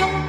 Yung